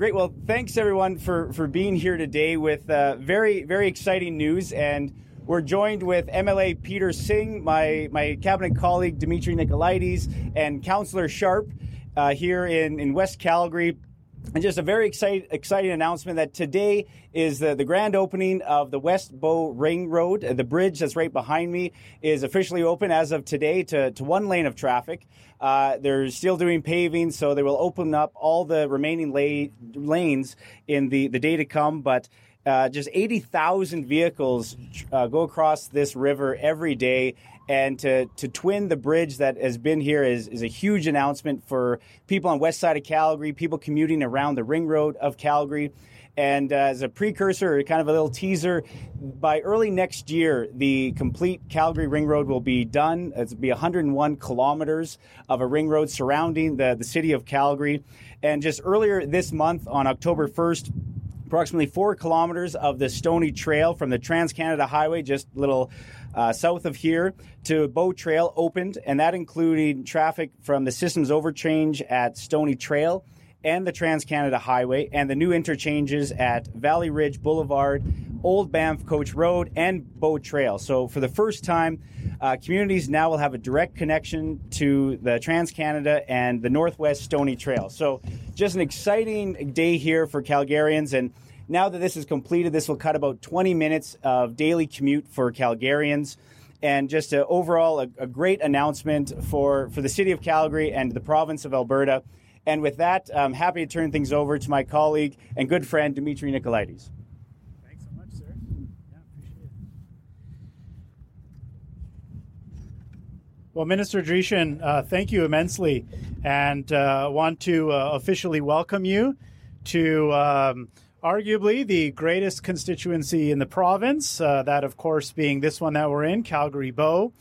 Great. Well, thanks everyone for, for being here today with uh, very, very exciting news. And we're joined with MLA Peter Singh, my, my cabinet colleague Dimitri Nicolaides, and Councillor Sharp uh, here in, in West Calgary. And just a very exciting, exciting announcement that today is the, the grand opening of the West Bow Ring Road. The bridge that's right behind me is officially open as of today to, to one lane of traffic. Uh, they're still doing paving, so they will open up all the remaining la- lanes in the, the day to come. But uh, just 80,000 vehicles uh, go across this river every day. And to, to twin the bridge that has been here is, is a huge announcement for people on west side of Calgary, people commuting around the ring road of Calgary. And uh, as a precursor, kind of a little teaser, by early next year, the complete Calgary Ring Road will be done. It'll be 101 kilometers of a ring road surrounding the, the city of Calgary. And just earlier this month, on October 1st, approximately four kilometers of the Stoney Trail from the Trans Canada Highway, just little uh, south of here, to Bow Trail opened, and that included traffic from the systems overchange at Stoney Trail and the Trans Canada Highway, and the new interchanges at Valley Ridge Boulevard, Old Banff Coach Road, and Bow Trail. So, for the first time, uh, communities now will have a direct connection to the Trans Canada and the Northwest Stoney Trail. So, just an exciting day here for Calgarians. And now that this is completed, this will cut about 20 minutes of daily commute for Calgarians. And just a, overall, a, a great announcement for, for the city of Calgary and the province of Alberta. And with that, I'm happy to turn things over to my colleague and good friend, Dimitri Nicolaides. Thanks so much, sir. Yeah, appreciate it. Well, Minister Dreeshen, uh, thank you immensely, and uh, want to uh, officially welcome you to um, arguably the greatest constituency in the province. Uh, that, of course, being this one that we're in, Calgary Bow.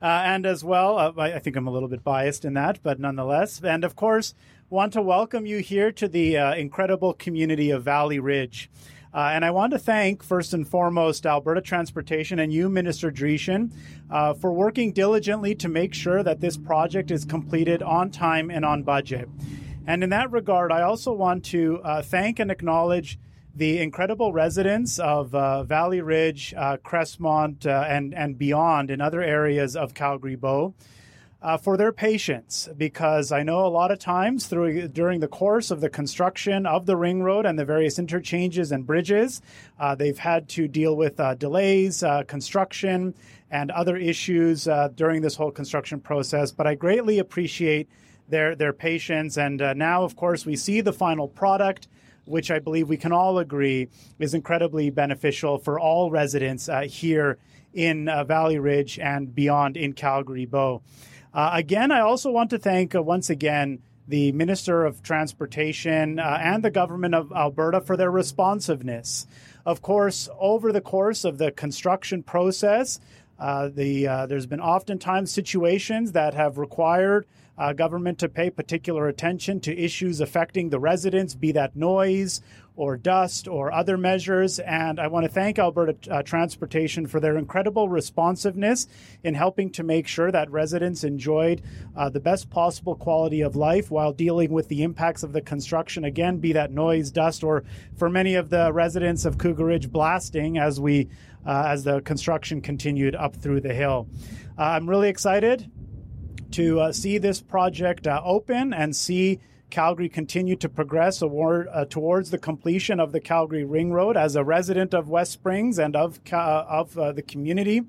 Uh, and as well, uh, I, think I'm a little bit biased in that, but nonetheless. And of course, want to welcome you here to the uh, incredible community of Valley Ridge. Uh, and I want to thank, first and foremost, Alberta Transportation and you, Minister Dreeshen, uh, for working diligently to make sure that this project is completed on time and on budget. And in that regard, I also want to thank and acknowledge the incredible residents of uh, Valley Ridge, uh, Crestmont, uh, and, and beyond in other areas of Calgary Bow uh, for their patience because I know a lot of times through during the course of the construction of the ring road and the various interchanges and bridges, uh, they've had to deal with uh, delays, construction, and other issues during this whole construction process. But I greatly appreciate their their patience, and now, of course, we see the final product. Which I believe we can all agree is incredibly beneficial for all residents here in Valley Ridge and beyond in Calgary Bow. Uh, again, I also want to thank uh, once again the Minister of Transportation uh, and the government of Alberta for their responsiveness. Of course, over the course of the construction process, uh, the uh, there's been oftentimes situations that have required uh, government to pay particular attention to issues affecting the residents, be that noise or dust or other measures. And I want to thank Alberta uh, Transportation for their incredible responsiveness in helping to make sure that residents enjoyed uh, the best possible quality of life while dealing with the impacts of the construction. Again, be that noise, dust, or for many of the residents of Cougar Ridge, blasting as we uh, as the construction continued up through the hill. Uh, I'm really excited to uh, see this project uh, open and see Calgary continue to progress award, uh, towards the completion of the Calgary Ring Road. As a resident of West Springs and of of uh, the community,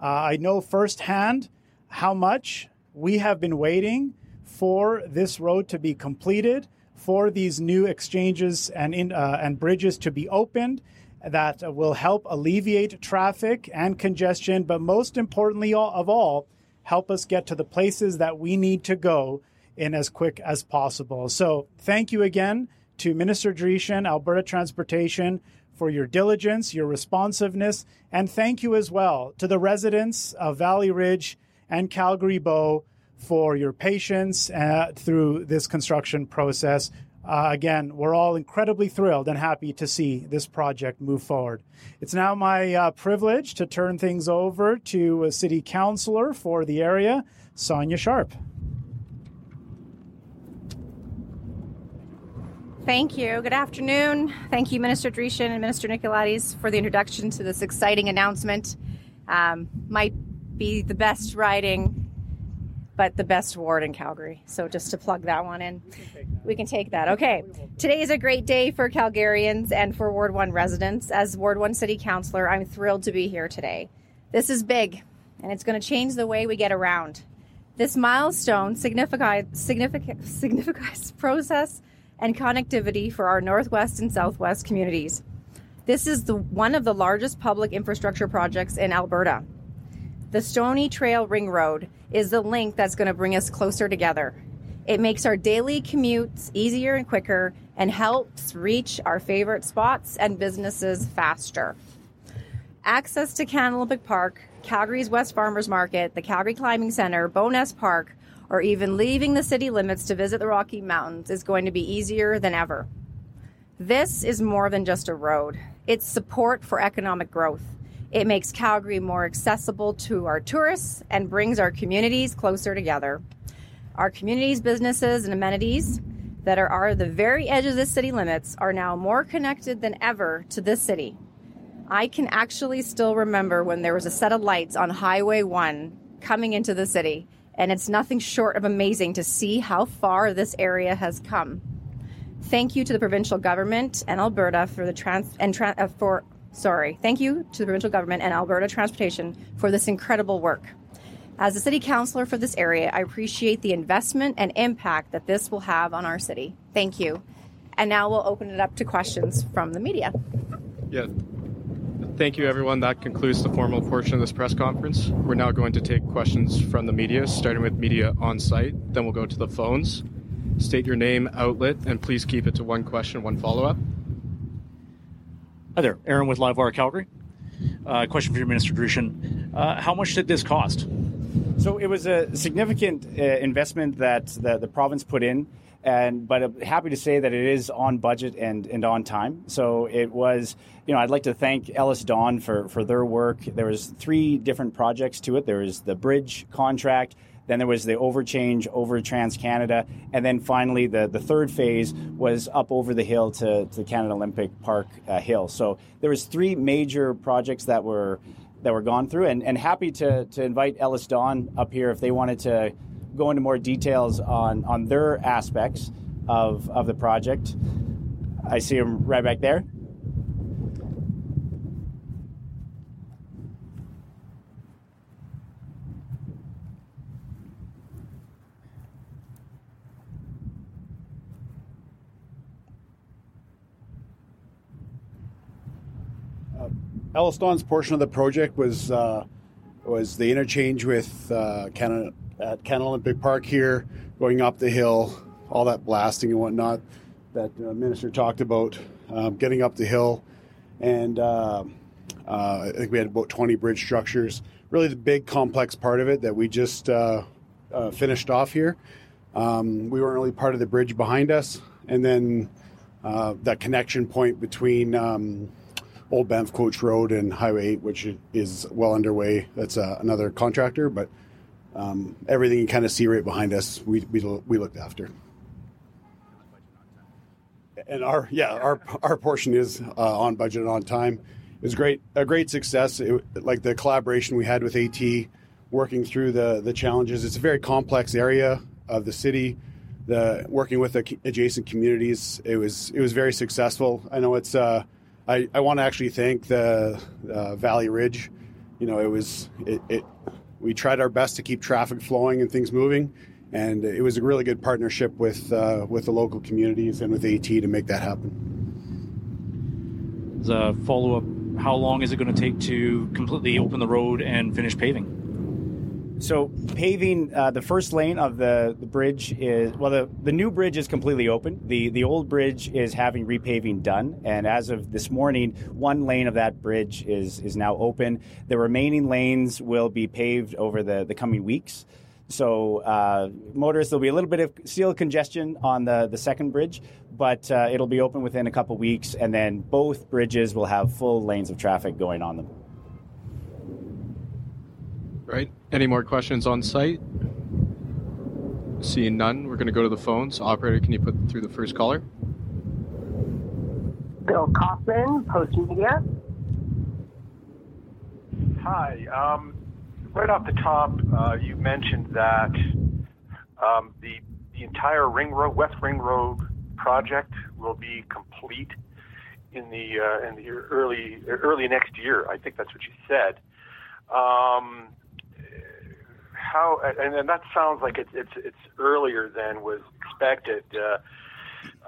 uh, I know firsthand how much we have been waiting for this road to be completed, for these new exchanges and in, uh, and bridges to be opened. That will help alleviate traffic and congestion, but most importantly of all, help us get to the places that we need to go in as quick as possible. So thank you again to Minister Dreeshen, Alberta Transportation, for your diligence, your responsiveness, and thank you as well to the residents of Valley Ridge and Calgary Bow for your patience uh, through this construction process. Uh, again, we're all incredibly thrilled and happy to see this project move forward. It's now my uh, privilege to turn things over to a city councilor for the area, Sonya Sharp. Thank you. Good afternoon. Thank you, Minister Dreeshen and Minister Nicolaides, for the introduction to this exciting announcement. Um, might be the best riding, but the best ward in Calgary. So just to plug that one in, we can take that. Can take that. Okay. Today is a great day for Calgarians and for Ward 1 residents. As Ward 1 City Councilor, I'm thrilled to be here today. This is big, and it's going to change the way we get around. This milestone signifies, significant, signifies process and connectivity for our Northwest and Southwest communities. This is the, one of the largest public infrastructure projects in Alberta. The Stoney Trail Ring Road is the link that's going to bring us closer together. It makes our daily commutes easier and quicker and helps reach our favorite spots and businesses faster. Access to Canada Olympic Park, Calgary's West Farmers Market, the Calgary Climbing Center, Bowness Park, or even leaving the city limits to visit the Rocky Mountains is going to be easier than ever. This is more than just a road, it's support for economic growth. It makes Calgary more accessible to our tourists and brings our communities closer together. Our communities, businesses, and amenities that are, are the very edge of the city limits are now more connected than ever to this city. I can actually still remember when there was a set of lights on Highway 1 coming into the city and it's nothing short of amazing to see how far this area has come. Thank you to the provincial government and Alberta for the trans and tra- uh, for sorry. Thank you to the provincial government and Alberta Transportation for this incredible work. As a city councilor for this area, I appreciate the investment and impact that this will have on our city. Thank you. And now we'll open it up to questions from the media. Yeah, Thank you, everyone. That concludes the formal portion of this press conference. We're now going to take questions from the media, starting with media on site. Then we'll go to the phones. State your name, outlet, and please keep it to one question, one follow up. Hi there, Aaron with Livewire Calgary. Uh, question for your Minister Dreeshen. Uh, how much did this cost? So it was a significant uh, investment that the, the province put in and but I'm happy to say that it is on budget and, and on time. So it was, you know, I'd like to thank EllisDon for, for their work. There was three different projects to it. There was the bridge contract, then there was the overchange over Trans Canada, and then finally the, the third phase was up over the hill to, to Canada Olympic Park uh, Hill. So there was three major projects that were that were gone through, and, and happy to, to invite EllisDon up here if they wanted to go into more details on, on their aspects of, of the project. I see him right back there. Uh, EllisDon's portion of the project was uh, was the interchange with uh, Canada at Canada Olympic Park here, going up the hill, all that blasting and whatnot that the minister talked about, um, getting up the hill, and uh, uh, I think we had about 20 bridge structures. Really, the big complex part of it that we just uh, uh finished off here. Um, we weren't really part of the bridge behind us, and then uh, that connection point between um, Old Banff Coach Road and Highway 8, which is well underway. That's uh, another contractor, but um, everything you kind of see right behind us, we, we, we looked after. And our yeah our our portion is uh, on budget and on time. It was great a great success. It, like the collaboration we had with AT, working through the the challenges. It's a very complex area of the city. The working with the adjacent communities, it was it was very successful. I know it's. Uh, I I want to actually thank the uh, Valley Ridge. You know, it was it, it we tried our best to keep traffic flowing and things moving, and it was a really good partnership with uh, with the local communities and with AT to make that happen. As a follow up, how long is it going to take to completely open the road and finish paving? So paving uh, the first lane of the, the bridge is well the, the new bridge is completely open. The the old bridge is having repaving done, and as of this morning, one lane of that bridge is is now open. The remaining lanes will be paved over the, the coming weeks. So uh, motorists, there'll be a little bit of steel congestion on the, the second bridge, but uh, it'll be open within a couple weeks, and then both bridges will have full lanes of traffic going on them. Right. Any more questions on site? Seeing none, we're going to go to the phones. Operator, can you put through the first caller? Bill Kaufmann, Post Media. Hi. Um, right off the top, uh, you mentioned that um, the the entire Ring Road, West Ring Road project will be complete in the uh, in the early early next year. I think that's what you said. Um, how and, and that sounds like it's it's it's earlier than was expected. Uh,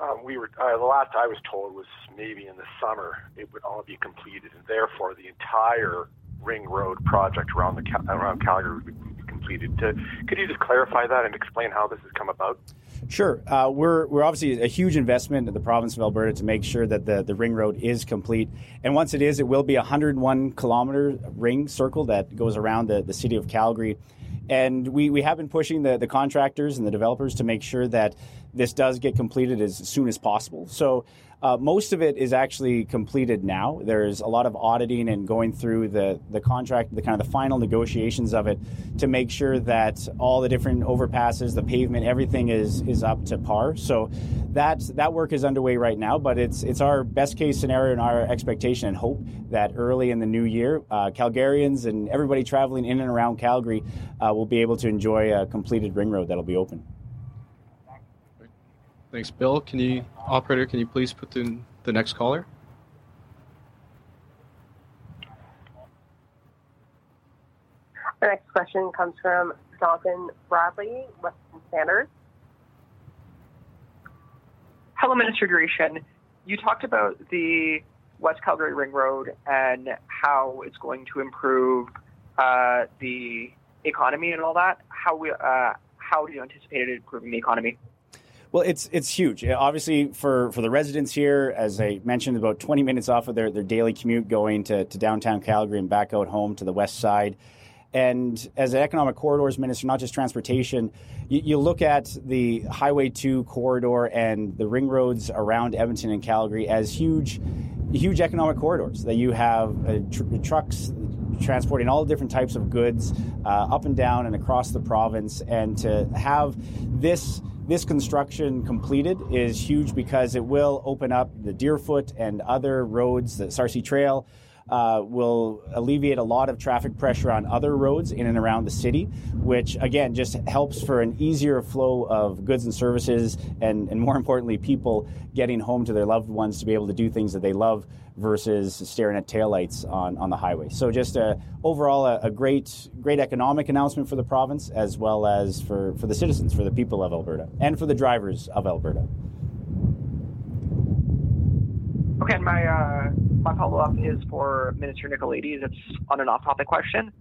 um, we were uh, the last I was told was maybe in the summer it would all be completed, and therefore the entire Ring Road project around the around Calgary would be completed. Uh, could you just clarify that and explain how this has come about? Sure. Uh, we're, we're obviously a huge investment in the province of Alberta to make sure that the, the ring road is complete. And once it is, it will be a 101 kilometer ring circle that goes around the, the city of Calgary. And we, we have been pushing the, the contractors and the developers to make sure that this does get completed as soon as possible. So uh, most of it is actually completed now. There's a lot of auditing and going through the, the contract, the kind of the final negotiations of it to make sure that all the different overpasses, the pavement, everything is is up to par. So that that work is underway right now. But it's it's our best case scenario and our expectation and hope that early in the new year, uh, Calgarians and everybody traveling in and around Calgary uh, will be able to enjoy a completed ring road that'll be open. Thanks, Bill. Can you, operator, can you please put in the next caller? The next question comes from Jonathan Bradley, Western Standard. Hello, Minister Dreeshen. You talked about the West Calgary Ring Road and how it's going to improve uh, the economy and all that. How we, uh, how do you anticipate it improving the economy? Well, it's it's huge. Obviously, for, for the residents here, as I mentioned, about 20 minutes off of their, their daily commute going to, to downtown Calgary and back out home to the west side. And as an economic corridors minister, not just transportation, you, you, look at the Highway 2 corridor and the ring roads around Edmonton and Calgary as huge, huge economic corridors that you have uh, tr- trucks transporting all different types of goods uh, up and down and across the province. And to have this this construction completed is huge because it will open up the Deerfoot and other roads, the Sarcee Trail. Uh, will alleviate a lot of traffic pressure on other roads in and around the city, which again just helps for an easier flow of goods and services, and, and more importantly, people getting home to their loved ones to be able to do things that they love versus staring at taillights on, on the highway. So just a, overall a, a, great great economic announcement for the province as well as for, for the citizens, for the people of Alberta, and for the drivers of Alberta. Okay, and my uh, my follow up is for Minister Nicolaides. It's on an off topic question.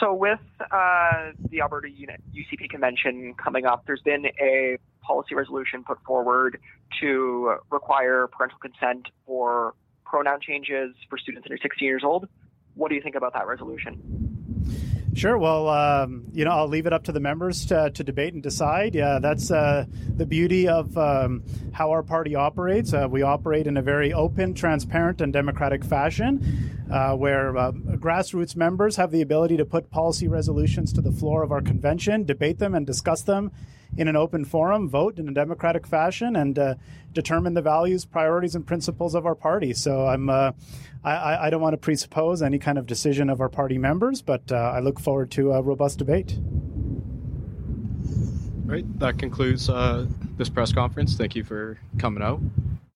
So with uh, the Alberta UCP convention coming up, there's been a policy resolution put forward to require parental consent for pronoun changes for students under 16 years old. What do you think about that resolution? Sure. Well, um, you know, I'll leave it up to the members to, to debate and decide. Yeah, that's uh, the beauty of um, how our party operates. Uh, we operate in a very open, transparent, and democratic fashion, uh, where uh, grassroots members have the ability to put policy resolutions to the floor of our convention, debate them, and discuss them in an open forum, vote in a democratic fashion, and uh, determine the values, priorities, and principles of our party. So I'm, uh, I, I, don't want to presuppose any kind of decision of our party members, but uh, I look forward to a robust debate. Right. That concludes uh, this press conference. Thank you for coming out.